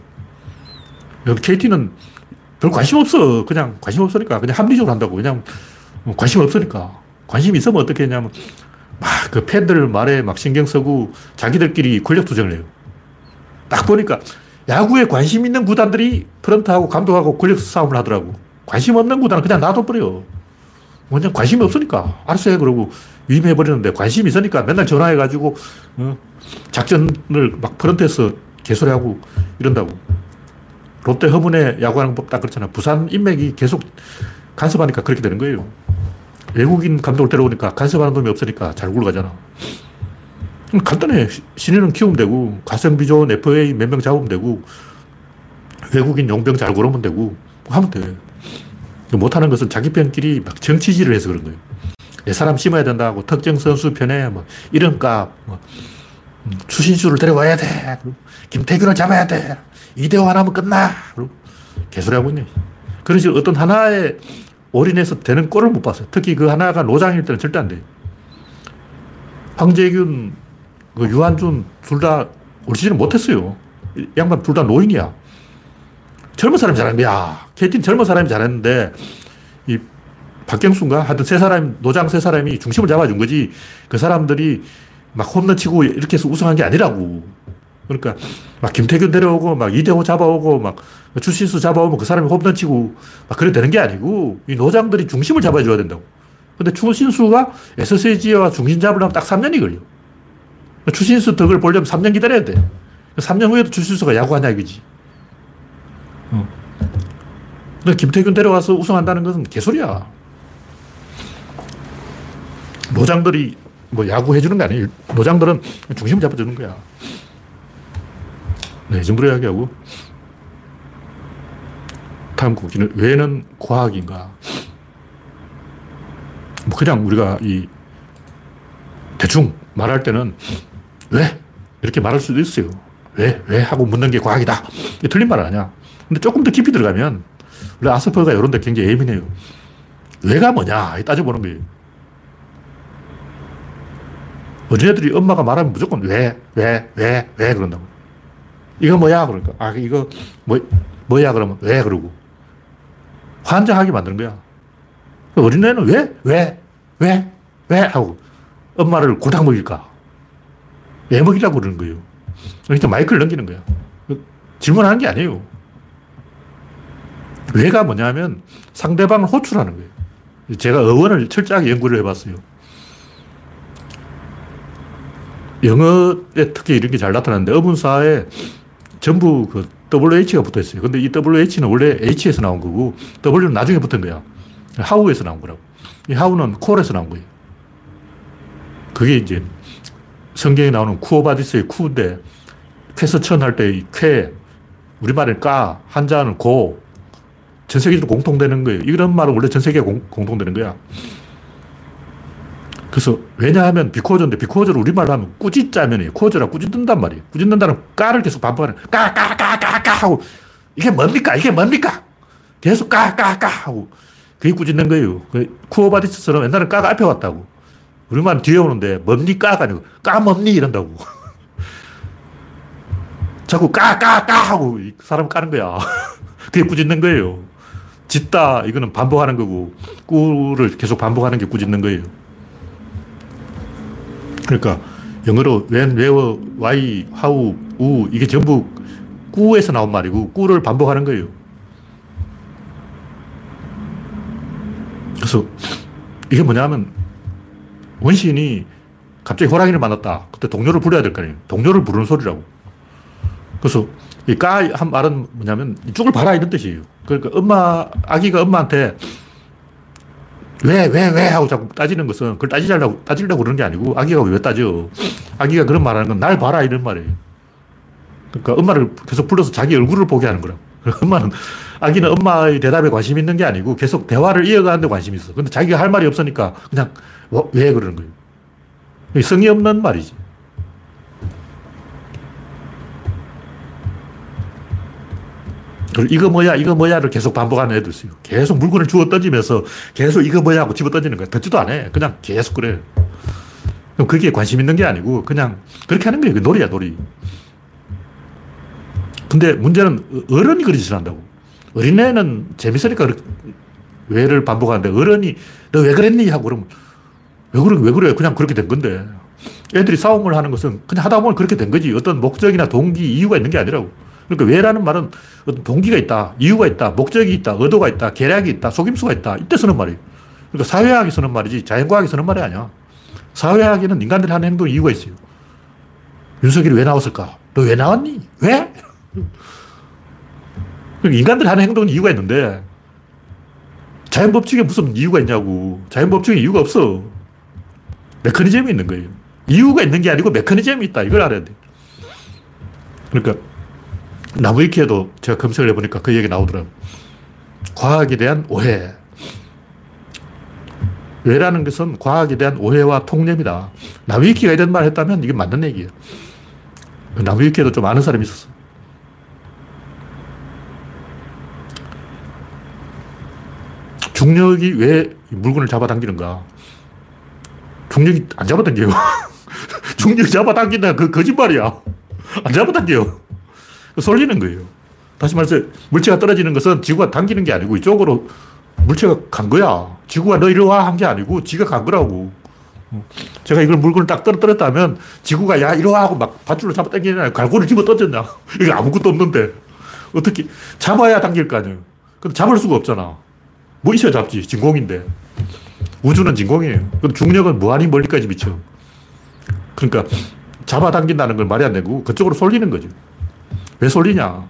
KT는 별 관심 없어. 그냥 관심 없으니까 그냥 합리적으로 한다고. 그냥 관심 없으니까. 관심 있으면 어떻게 했냐면 막그 팬들 말에 막 신경 쓰고 자기들끼리 권력 투쟁을 해요. 딱 보니까 야구에 관심 있는 구단들이 프런트하고 감독하고 권력 싸움을 하더라고. 관심 없는 구단은 그냥 놔둬버려. 뭐냐, 관심이 없으니까. 알았어 해. 그러고 위임해버리는데 관심이 있으니까 맨날 전화해가지고, 어, 작전을 막 프런트에서 개소리하고 이런다고. 롯데 허문에 야구하는 법 딱 그렇잖아. 부산 인맥이 계속 간섭하니까 그렇게 되는 거예요. 외국인 감독을 데려오니까 간섭하는 놈이 없으니까 잘 굴러가잖아. 간단해. 신인은 키우면 되고, 가성비 좋은 FA 몇 명 잡으면 되고, 외국인 용병 잘 고르면 되고, 하면 돼. 못하는 것은 자기 편끼리 막 정치질을 해서 그런 거예요. 내 사람 심어야 된다고 특정 선수 편에 뭐 이름값, 뭐 음, 추신수를 데려와야 돼. 김태균을 잡아야 돼. 이대호 하나면 끝나. 개소리하고 있네. 그런 식으로 어떤 하나에 올인해서 되는 꼴을 못 봤어요. 특히 그 하나가 노장일 때는 절대 안 돼. 황재균, 그 유한준 둘 다 올 시즌 못했어요. 양반 둘 다 노인이야. 젊은 사람이 잘한 거야. KT는 젊은 사람이 잘했는데, 이 박경수인가? 하여튼 세 사람, 노장 세 사람이 중심을 잡아준 거지. 그 사람들이 막 홈런 치고 이렇게 해서 우승한 게 아니라고. 그러니까 막 김태균 데려오고 막 이대호 잡아오고 막 주신수 잡아오면 그 사람이 홈런 치고 막 그래 되는 게 아니고 이 노장들이 중심을 잡아줘야 된다고. 근데 추신수가 SSG와 중심 잡으려면 딱 3년이 걸려. 추신수 덕을 보려면 3년 기다려야 돼. 3년 후에도 추신수가 야구하냐 이거지. 어. 근데 김태균 데려와서 우승한다는 것은 개소리야. 노장들이 뭐 야구 해주는 게 아니에요. 노장들은 중심 잡아주는 거야. 네, 이 정도로 이야기하고. 곡기는 왜는 과학인가? 뭐 그냥 우리가 이 대충 말할 때는 왜? 이렇게 말할 수도 있어요. 왜? 왜? 하고 묻는 게 과학이다. 이게 틀린 말 아니야. 근데 조금 더 깊이 들어가면, 원래 아스퍼가 이런 데 굉장히 예민해요. 왜가 뭐냐? 따져보는 거예요. 어린애들이 엄마가 말하면 무조건 왜, 왜, 왜, 왜 그런다고. 이거 뭐야? 그러니까. 아, 이거 뭐, 뭐야? 그러면 왜? 그러고. 환장하게 만드는 거야. 어린애는 왜? 왜? 왜? 왜? 하고 엄마를 골탕 먹일까? 왜 먹이라고 그러는 거예요. 그러니까 마이크를 넘기는 거야. 질문하는 게 아니에요. 왜가 뭐냐면 상대방을 호출하는 거예요. 제가 어원을 철저하게 연구를 해봤어요. 영어에 특히 이런 게 잘 나타나는데 어문사에 전부 그 WH가 붙어 있어요. 근데 이 WH는 원래 H에서 나온 거고 W는 나중에 붙은 거야. 하우에서 나온 거라고. 이 하우는 콜에서 나온 거예요. 그게 이제 성경에 나오는 쿠오바디스의 쿠인데 쾌서천 할 때 이 쾌, 우리말은 까, 한자는 고, 전 세계적으로 공통되는 거예요. 이런 말은 원래 전 세계에 공, 통되는 거야. 그래서 왜냐하면 비코어인데 비코어를 우리말로 하면 꾸짖자면이 코어라 꾸짖는단 말이에요. 꾸짖는다는 까를 계속 반복하는 까, 까, 까, 까, 까 하고 이게 뭡니까? 이게 뭡니까? 계속 까, 까, 까 하고 그게 꾸짖는 거예요. 그 쿠오바디스처럼 옛날에 까가 앞에 왔다고. 우리말은 뒤에 오는데 뭡니까가 아니고 까 뭡니 이런다고. 자꾸 까, 까, 까 하고 사람 까는 거야. 그게 꾸짖는 거예요. 짓다, 이거는 반복하는 거고, 꾸를 계속 반복하는 게 꾸짖는 거예요. 그러니까 영어로 when, where, why, how, 우, 이게 전부 꾸에서 나온 말이고, 꾸를 반복하는 거예요. 그래서 이게 뭐냐면 원시인이 갑자기 호랑이를 만났다. 그때 동료를 부려야 될 거 아니에요. 동료를 부르는 소리라고. 그래서 이 까 한 말은 뭐냐면 이쪽을 봐라 이런 뜻이에요. 그러니까 엄마, 아기가 엄마한테 왜, 왜, 왜 하고 자꾸 따지는 것은 그걸 따지려고, 따지려고 그러는 게 아니고 아기가 왜 따져. 아기가 그런 말 하는 건 날 봐라 이런 말이에요. 그러니까 엄마를 계속 불러서 자기 얼굴을 보게 하는 거라고. 엄마는, 아기는 엄마의 대답에 관심 있는 게 아니고 계속 대화를 이어가는 데 관심이 있어. 근데 자기가 할 말이 없으니까 그냥 뭐, 왜 그러는 거예요. 성의 없는 말이지. 이거 뭐야, 이거 뭐야를 계속 반복하는 애들 있어요. 계속 물건을 주워 던지면서 계속 이거 뭐야 하고 집어 던지는 거야. 듣지도 안 해. 그냥 계속 그래. 그럼 그게 관심 있는 게 아니고 그냥 그렇게 하는 거예요. 놀이야, 놀이. 근데 문제는 어른이 그런 짓을 한다고. 어린애는 재밌으니까 왜를 반복하는데 어른이 너 왜 그랬니? 하고 그러면 왜 그래, 왜 그래? 그냥 그렇게 된 건데. 애들이 싸움을 하는 것은 그냥 하다 보면 그렇게 된 거지. 어떤 목적이나 동기, 이유가 있는 게 아니라고. 그러니까 왜라는 말은 어떤 동기가 있다, 이유가 있다, 목적이 있다, 의도가 있다, 계략이 있다, 속임수가 있다. 이때 쓰는 말이에요. 그러니까 사회학이 쓰는 말이지 자연과학이 쓰는 말이 아니야. 사회학에는 인간들이 하는 행동 이유가 있어요. 윤석열이 왜 나왔을까? 너 왜 나왔니? 왜? 인간들이 하는 행동은 이유가 있는데 자연 법칙에 무슨 이유가 있냐고. 자연 법칙에 이유가 없어. 메커니즘이 있는 거예요. 이유가 있는 게 아니고 메커니즘이 있다. 이걸 알아야 돼. 그러니까 나무위키에도 제가 검색을 해보니까 그 얘기 나오더라고요. 과학에 대한 오해. 왜라는 것은 과학에 대한 오해와 통념이다. 나무위키가 이런 말 했다면 이게 맞는 얘기예요. 나무위키에도 좀 아는 사람이 있었어. 중력이 왜 물건을 잡아당기는가? 중력이 안 잡아당겨요. 중력이 잡아당긴다. 그 거짓말이야. 안 잡아당겨요. 쏠리는 거예요. 다시 말해서 물체가 떨어지는 것은 지구가 당기는 게 아니고 이쪽으로 물체가 간 거야. 지구가 너 이리 와 한 게 아니고 지가 간 거라고. 제가 이걸 물건을 딱 떨어뜨렸다면 지구가 야 이리 와 하고 막 밧줄로 잡아 당기냐 갈고를 집어 던졌냐. 이게 아무것도 없는데 어떻게 잡아야 당길 거 아니에요. 근데 잡을 수가 없잖아. 뭐 있어야 잡지. 진공인데. 우주는 진공이에요. 그럼 중력은 무한히 멀리까지 미쳐. 그러니까 잡아당긴다는 걸 말이 안 되고 그쪽으로 쏠리는 거죠. 왜 쏠리냐?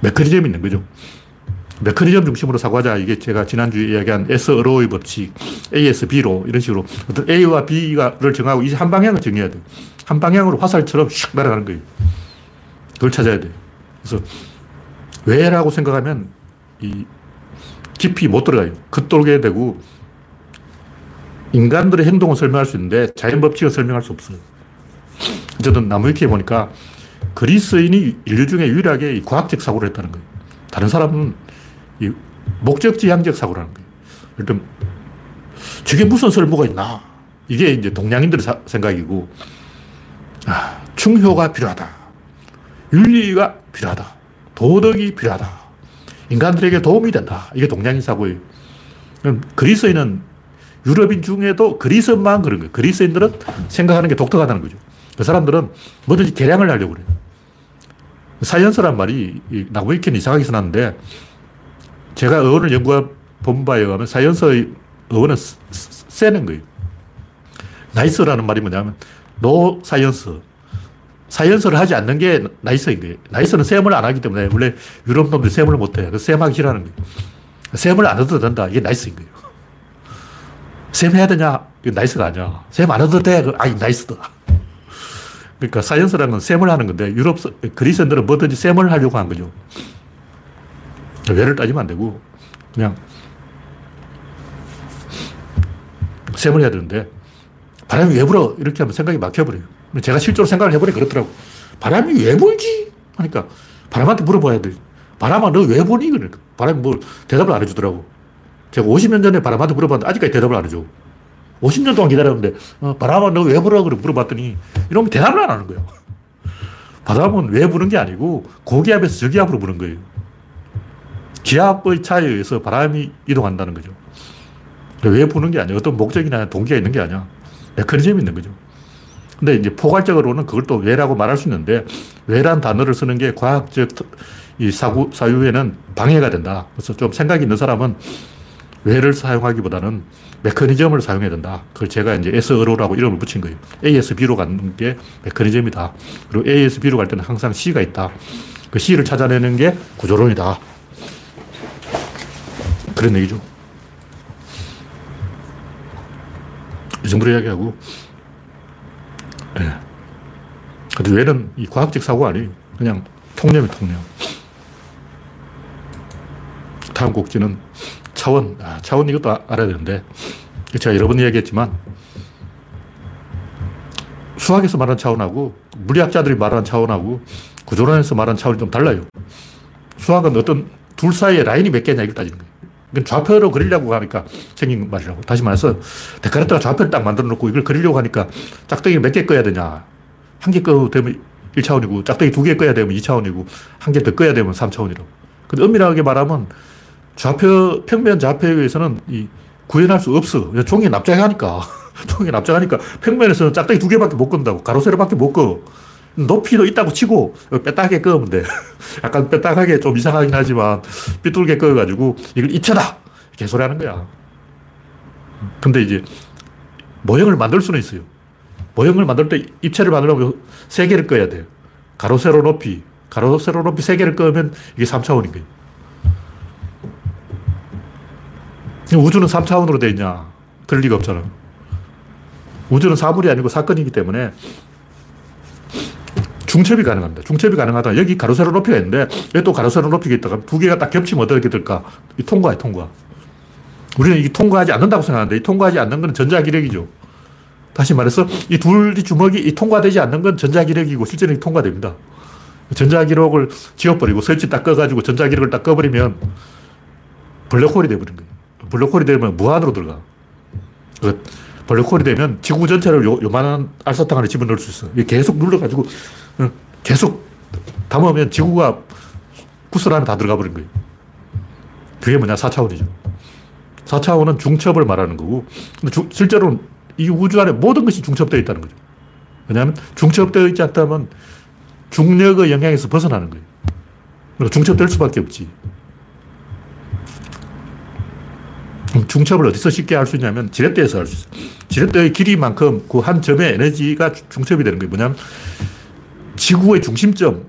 메커니즘이 있는 거죠. 메커니즘 중심으로 사고하자. 이게 제가 지난주에 이야기한 SRO의 법칙, ASB로 이런 식으로 어떤 A와 B를 정하고 이제 한 방향을 정해야 돼. 한 방향으로 화살처럼 슉 날아가는 거예요. 그걸 찾아야 돼. 그래서 왜라고 생각하면 이 깊이 못 들어가요. 겉돌게 되고 인간들의 행동을 설명할 수 있는데 자연 법칙을 설명할 수 없어요. 어쨌든 나무위키에 보니까 그리스인이 인류 중에 유일하게 과학적 사고를 했다는 거예요. 다른 사람은 목적지향적 사고라는 거예요. 일단 저게 무슨 설모가 있나? 이게 이제 동양인들의 사, 생각이고 아, 충효가 필요하다. 윤리가 필요하다. 도덕이 필요하다. 인간들에게 도움이 된다. 이게 동양인 사고예요. 그리스인은 유럽인 중에도 그리스만 그런 거예요. 그리스인들은 생각하는 게 독특하다는 거죠. 그 사람들은 뭐든지 계량을 하려고 그래요. 사이언스란 말이 나무위키는 이상하게 써놨는데 제가 어원을 연구해 본 바에 의하면 사이언스의 어원은 세는 거예요. 나이스라는 말이 뭐냐면 노 사이언스. 사이언스를 하지 않는 게 나이스인 거예요. 나이스는 셈을 안 하기 때문에 원래 유럽 놈들이 셈을 못 해요. 셈 하기 싫어하는 거예요. 셈을 안 해도 된다. 이게 nice인 거예요. 셈 해야 되냐? 이게 nice가 아니야. 셈 안 해도 돼. 아이, nice다. 그러니까 science라는 건 셈을 하는 건데 유럽, 그리스인들은 뭐든지 셈을 하려고 한 거죠. 왜를 따지면 안 되고 그냥 셈을 해야 되는데 바람이 왜 불어? 이렇게 하면 생각이 막혀버려요. 제가 실제로 생각을 해보니 그렇더라고. 바람이 왜 불지? 하니까 바람한테 물어봐야 돼. 바람아, 너 왜 보니? 그러니까 바람이 뭐 대답을 안 해주더라고. 제가 50년 전에 바람한테 물어봤는데 아직까지 대답을 안 해줘. 50년 동안 기다렸는데, 어, 바람아, 너 왜? 그래 물어봤더니, 이러면 대답을 안 하는 거예요. 바람은 왜 부는 게 아니고, 고기압에서 저기압으로 부는 거예요. 기압의 차이에 의해서 바람이 이동한다는 거죠. 왜 부는 게 아니야. 어떤 목적이나 동기가 있는 게 아니야. 메커니즘이 있는 거죠. 근데 이제 포괄적으로는 그걸 또 왜라고 말할 수 있는데, 왜란 단어를 쓰는 게 과학적 이 사구, 사유에는 방해가 된다. 그래서 좀 생각이 있는 사람은 왜를 사용하기보다는 메커니즘을 사용해야 된다. 그걸 제가 이제 SRO라고 이름을 붙인 거예요. A에서 B로 가는 게 메커니즘이다. 그리고 A에서 B로 갈 때는 항상 C가 있다. 그 C를 찾아내는 게 구조론이다. 그런 얘기죠. 이 정도로 이야기하고, 예. 근데 왜는 이 과학적 사고가 아니에요. 그냥 통념이 통념. 다음 곡지는 차원. 아, 차원 이것도 아, 알아야 되는데, 제가 여러 번 이야기했지만, 수학에서 말하는 차원하고, 물리학자들이 말하는 차원하고, 구조론에서 말하는 차원이 좀 달라요. 수학은 어떤 둘 사이에 라인이 몇 개냐 이걸 따지는 거예요. 이건 좌표로 그리려고 하니까 생긴 말이라고. 다시 말해서 데카르트가 좌표를 딱 만들어 놓고 이걸 그리려고 하니까 짝대기 몇 개 꺼야 되냐. 한 개 꺼야 되면 1차원이고 짝대기 두 개 꺼야 되면 2차원이고 한 개 더 꺼야 되면 3차원이라고. 근데 엄밀하게 말하면 좌표, 평면 좌표에 의해서는 이 구현할 수 없어. 종이에 납작하니까. 종이에 납작하니까 평면에서는 짝대기 두 개밖에 못 건다고. 가로, 세로밖에 못 꺼. 높이도 있다고 치고 빼딱하게 끄면 돼. 약간 빼딱하게 좀 이상하긴 하지만 삐뚤게 꺼가지고 이걸 입체다! 개소리 하는 거야. 근데 이제 모형을 만들 수는 있어요. 모형을 만들 때 입체를 만들려면 세 개를 꺼야 돼요. 가로, 세로, 높이. 가로, 세로, 높이 세 개를 꺼면 이게 3차원인 거예요. 우주는 3차원으로 돼 있냐? 그럴 리가 없잖아. 우주는 사물이 아니고 사건이기 때문에 중첩이 가능합니다. 중첩이 가능하다. 여기 가로세로 높이가 있는데 여기 또 가로세로 높이가 있다가 두 개가 딱 겹치면 어떻게 될까? 이 통과야, 통과. 우리는 이 통과하지 않는다고 생각하는데 이 통과하지 않는 건 전자기력이죠. 다시 말해서 이 둘이 주먹이 이 통과되지 않는 건 전자기력이고 실제는 통과됩니다. 전자기록을 지워버리고 설치 딱 꺼가지고 전자기록을 딱 꺼버리면 블랙홀이 돼버린 거예요. 블랙홀이 되면 무한으로 들어가. 그 블랙홀이 되면 지구 전체를 요, 요만한 알사탕 안에 집어넣을 수 있어. 계속 눌러가지고 계속 담으면 지구가 구슬 안에 다 들어가 버린 거예요. 그게 뭐냐? 4차원이죠. 4차원은 중첩을 말하는 거고, 주, 실제로는 이 우주 안에 모든 것이 중첩되어 있다는 거죠. 왜냐하면 중첩되어 있지 않다면 중력의 영향에서 벗어나는 거예요. 그러니까 중첩될 수밖에 없지. 중첩을 어디서 쉽게 할 수 있냐면 지렛대에서 할 수 있어요. 지렛대의 길이만큼 그 한 점의 에너지가 중첩이 되는 거예요. 뭐냐면 지구의 중심점,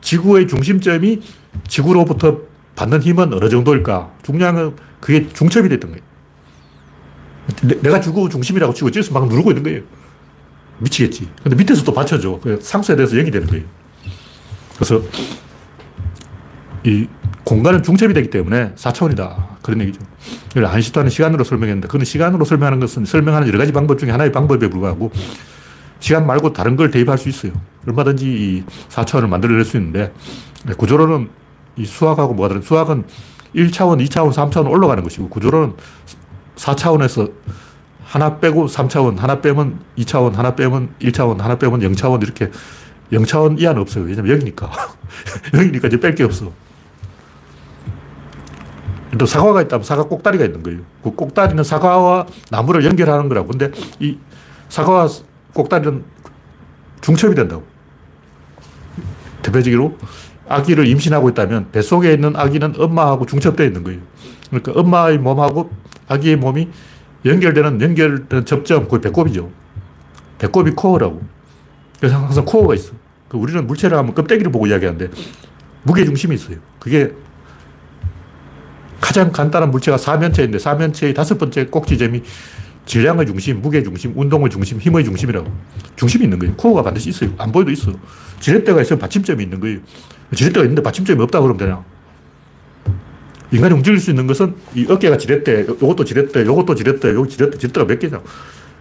지구의 중심점이 지구로부터 받는 힘은 어느 정도일까? 중량은 그게 중첩이 됐던 거예요. 내 가 지구 중심이라고 치고 찌수 막 누르고 있는 거예요. 미치겠지. 근데 밑에서 또 받쳐줘. 상수에 대해서 0이 되는 거예요. 그래서 이 공간은 중첩이 되기 때문에 4차원이다. 그런 얘기죠. 아인슈타인은 시간으로 설명했는데, 그는 시간으로 설명하는 것은 설명하는 여러 가지 방법 중에 하나의 방법에 불과하고, 시간 말고 다른 걸 대입할 수 있어요. 얼마든지 이 4차원을 만들어낼 수 있는데, 구조론은 이 수학하고 뭐가 다른, 수학은 1차원, 2차원, 3차원 올라가는 것이고, 구조론은 4차원에서 하나 빼고 3차원, 하나 빼면 2차원, 하나 빼면 1차원, 하나 빼면 0차원, 이렇게 0차원 이하는 없어요. 왜냐면 0이니까. 0이니까 이제 뺄 게 없어. 또 사과가 있다면 사과 꼭다리가 있는 거예요. 그 꼭다리는 사과와 나무를 연결하는 거라고. 근데 이 사과와 꼭다리는 중첩이 된다고. 대표적으로 아기를 임신하고 있다면 뱃속에 있는 아기는 엄마하고 중첩되어 있는 거예요. 그러니까 엄마의 몸하고 아기의 몸이 연결되는 연결되는 접점, 그 배꼽이죠. 배꼽이 코어라고. 그래서 항상 코어가 있어. 그 우리는 물체를 하면 껍데기를 보고 이야기하는데 무게중심이 있어요. 그게 가장 간단한 물체가 사면체인데 사면체의 다섯 번째 꼭지점이 질량의 중심, 무게 중심, 운동의 중심, 힘의 중심이라고. 중심이 있는 거예요. 코어가 반드시 있어요. 안 보여도 있어. 지렛대가 있으면 받침점이 있는 거예요. 지렛대가 있는데 받침점이 없다 그러면 되냐? 인간이 움직일 수 있는 것은 이 어깨가 지렛대, 요것도 지렛대, 요것도 지렛대, 요거 지렛대, 지렛대가 몇 개냐?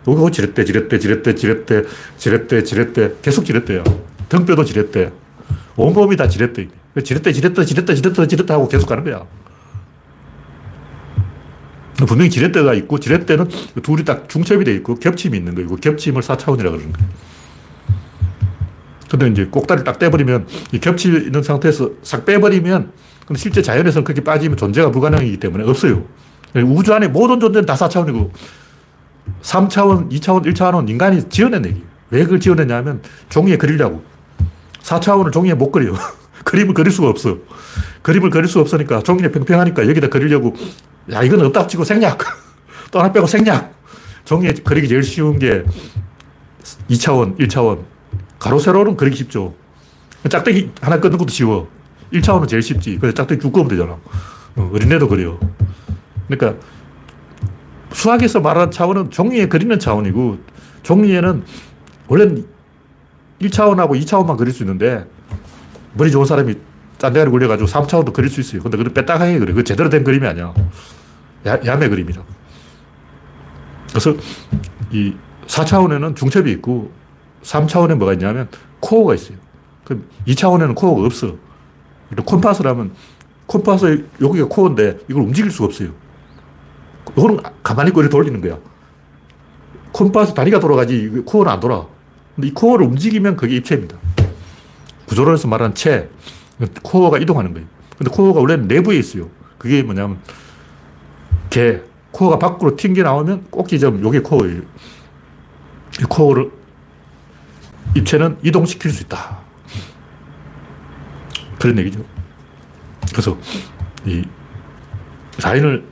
요거 지렛대, 지렛대, 지렛대, 지렛대, 지렛대, 지렛대, 계속 지렛대야. 등뼈도 지렛대. 온몸이 다 지렛대. 지렛대, 지렛대, 지렛대, 지렛대, 지렛대 하고 계속 가는 거야. 분명히 지렛대가 있고 지렛대는 둘이 딱 중첩이 돼 있고 겹침이 있는 거고 겹침을 4차원이라고 그러는 거예요. 근데 이제 꼭다리를 딱 떼버리면 이 겹치 있는 상태에서 싹 빼버리면 근데 실제 자연에서는 그렇게 빠지면 존재가 불가능이기 때문에 없어요. 우주 안에 모든 존재는 다 4차원이고 3차원, 2차원, 1차원은 인간이 지어낸 얘기예요. 왜 그걸 지어냈냐면 종이에 그리려고. 4차원을 종이에 못 그려요. 그림을 그릴 수가 없어. 그림을 그릴 수가 없으니까 종이에 평평하니까 여기다 그리려고 야, 이건 없다고 치고 생략. 또 하나 빼고 생략. 종이에 그리기 제일 쉬운 게 2차원, 1차원. 가로, 세로는 그리기 쉽죠. 짝대기 하나 끊는 것도 쉬워. 1차원은 제일 쉽지. 그래서 짝대기 쭉 그으면 되잖아. 어, 어린애도 그래요. 그러니까 수학에서 말하는 차원은 종이에 그리는 차원이고 종이에는 원래는 1차원하고 2차원만 그릴 수 있는데 머리 좋은 사람이 짠대가리 굴려가지고 3차원도 그릴 수 있어요. 근데 그걸 빼딱하게 그래. 그 제대로 된 그림이 아니야. 야, 야매 그림이라. 그래서 이 4차원에는 중첩이 있고 3차원에 뭐가 있냐면 코어가 있어요. 그 2차원에는 코어가 없어. 콤파스를 하면 콤파스 여기가 코어인데 이걸 움직일 수가 없어요. 이거는 가만히 있고 돌리는 거야. 콤파스 다리가 돌아가지 코어는 안 돌아. 근데 이 코어를 움직이면 그게 입체입니다. 구조론에서 말하는 체, 코어가 이동하는 거예요. 근데 코어가 원래는 내부에 있어요. 그게 뭐냐면 개, 코어가 밖으로 튕겨 나오면 꼭 지점, 요게 코어예요. 이 코어를 입체는 이동시킬 수 있다. 그런 얘기죠. 그래서 이 라인을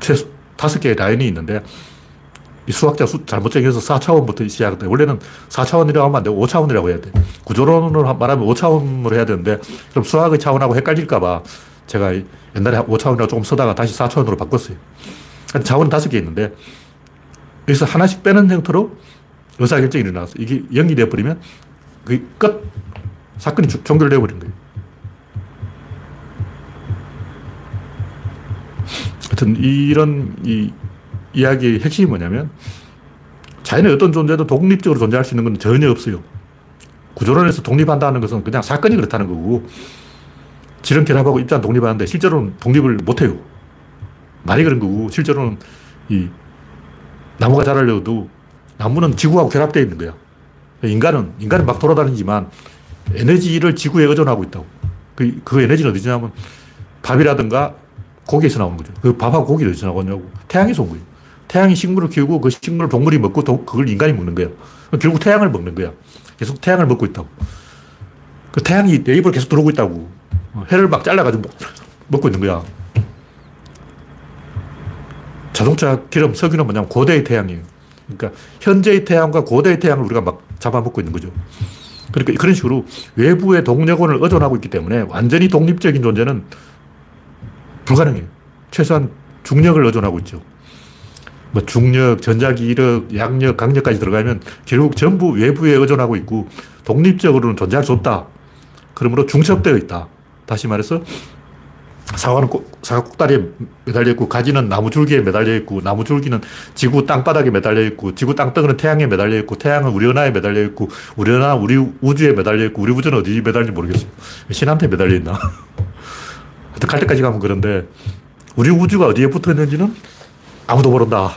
최소 다섯 개의 라인이 있는데 이 수학자 수 잘못 정해서 4차원부터 시작했대. 원래는 4차원이라고 하면 안 되고 5차원이라고 해야 돼. 구조론으로 말하면 5차원으로 해야 되는데 그럼 수학의 차원하고 헷갈릴까봐 제가 옛날에 5차원이라고 조금 쓰다가 다시 4차원으로 바꿨어요. 차원은 다섯 개 있는데 여기서 하나씩 빼는 형태로 의사결정이 일어나서 이게 연기되어 버리면 그게 끝. 사건이 종결되어 버린 거예요. 하여튼 이런 이 이야기의 핵심이 뭐냐면 자연의 어떤 존재도 독립적으로 존재할 수 있는 건 전혀 없어요. 구조론에서 독립한다는 것은 그냥 사건이 그렇다는 거고 지름 결합하고 입자는 독립하는데 실제로는 독립을 못해요. 말이 그런 거고 실제로는 이 나무가 자라려도 나무는 지구하고 결합되어 있는 거야. 인간은 인간은 막 돌아다니지만 에너지를 지구에 의존하고 있다고. 그, 그 에너지는 어디냐면 밥이라든가 고기에서 나오는 거죠. 그 밥하고 고기를 어디서 나오냐고. 태양에서 온 거예요. 태양이 식물을 키우고 그 식물을 동물이 먹고 도, 그걸 인간이 먹는 거야. 결국 태양을 먹는 거야. 계속 태양을 먹고 있다고. 그 태양이 내 입을 계속 들어오고 있다고. 해를 막 잘라가지고 먹고 있는 거야. 자동차 기름, 석유는 뭐냐면 고대의 태양이에요. 그러니까 현재의 태양과 고대의 태양을 우리가 막 잡아먹고 있는 거죠. 그러니까 그런 식으로 외부의 동력원을 의존하고 있기 때문에 완전히 독립적인 존재는 불가능해요. 최소한 중력을 의존하고 있죠. 뭐 중력, 전자기력, 양력, 강력까지 들어가면 결국 전부 외부에 의존하고 있고 독립적으로는 존재할 수 없다. 그러므로 중첩되어 있다. 다시 말해서 사과는 꼭, 사과 꼭다리에 매달려 있고 가지는 나무 줄기에 매달려 있고 나무 줄기는 지구 땅바닥에 매달려 있고 지구 땅덩어리는 태양에 매달려 있고 태양은 우리 은하에 매달려 있고 우리 은하 우리 우주에 매달려 있고 우리 우주는 어디 매달리는지 모르겠어요. 신한테 매달려 있나? 하여튼 갈 때까지 가면 그런데 우리 우주가 어디에 붙어 있는지는 아무도 모른다.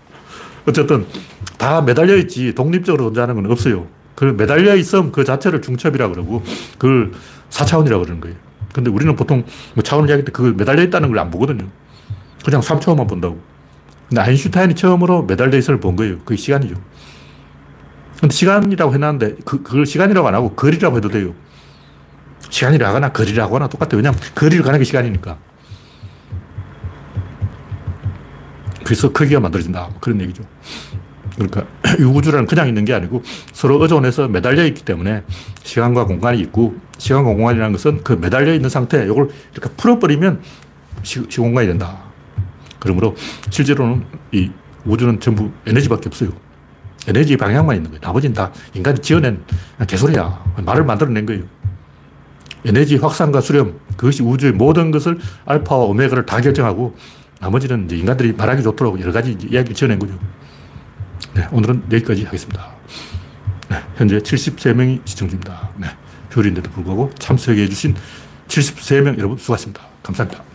어쨌든 다 매달려 있지 독립적으로 존재하는 건 없어요. 그 매달려 있음 그 자체를 중첩이라 그러고 그걸 4차원이라고 그러는 거예요. 근데 우리는 보통 뭐 차원을 이야기할 때 그 매달려 있다는 걸 안 보거든요. 그냥 3차원만 본다고. 근데 아인슈타인이 처음으로 매달려 있음을 본 거예요. 그게 시간이죠. 근데 시간이라고 해놨는데 그, 그걸 시간이라고 안 하고 거리라고 해도 돼요. 시간이라고 하나 거리라고 하나 똑같아요. 왜냐하면 거리를 가는 게 시간이니까. 그래서 크기가 만들어진다. 뭐 그런 얘기죠. 그러니까 이 우주라는 그냥 있는 게 아니고 서로 의존해서 매달려 있기 때문에 시간과 공간이 있고 시간과 공간이라는 것은 그 매달려 있는 상태, 이걸 이렇게 풀어버리면 시, 시공간이 된다. 그러므로 실제로는 이 우주는 전부 에너지밖에 없어요. 에너지 방향만 있는 거예요. 나머지는 다 인간이 지어낸 개소리야. 말을 만들어낸 거예요. 에너지 확산과 수렴, 그것이 우주의 모든 것을 알파와 오메가를 다 결정하고 나머지는 이제 인간들이 말하기 좋도록 여러 가지 이야기를 지어낸 거죠. 네, 오늘은 여기까지 하겠습니다. 네, 현재 73명이 시청 중입니다. 네, 휴일인데도 불구하고 참석해 주신 73명 여러분 수고하셨습니다. 감사합니다.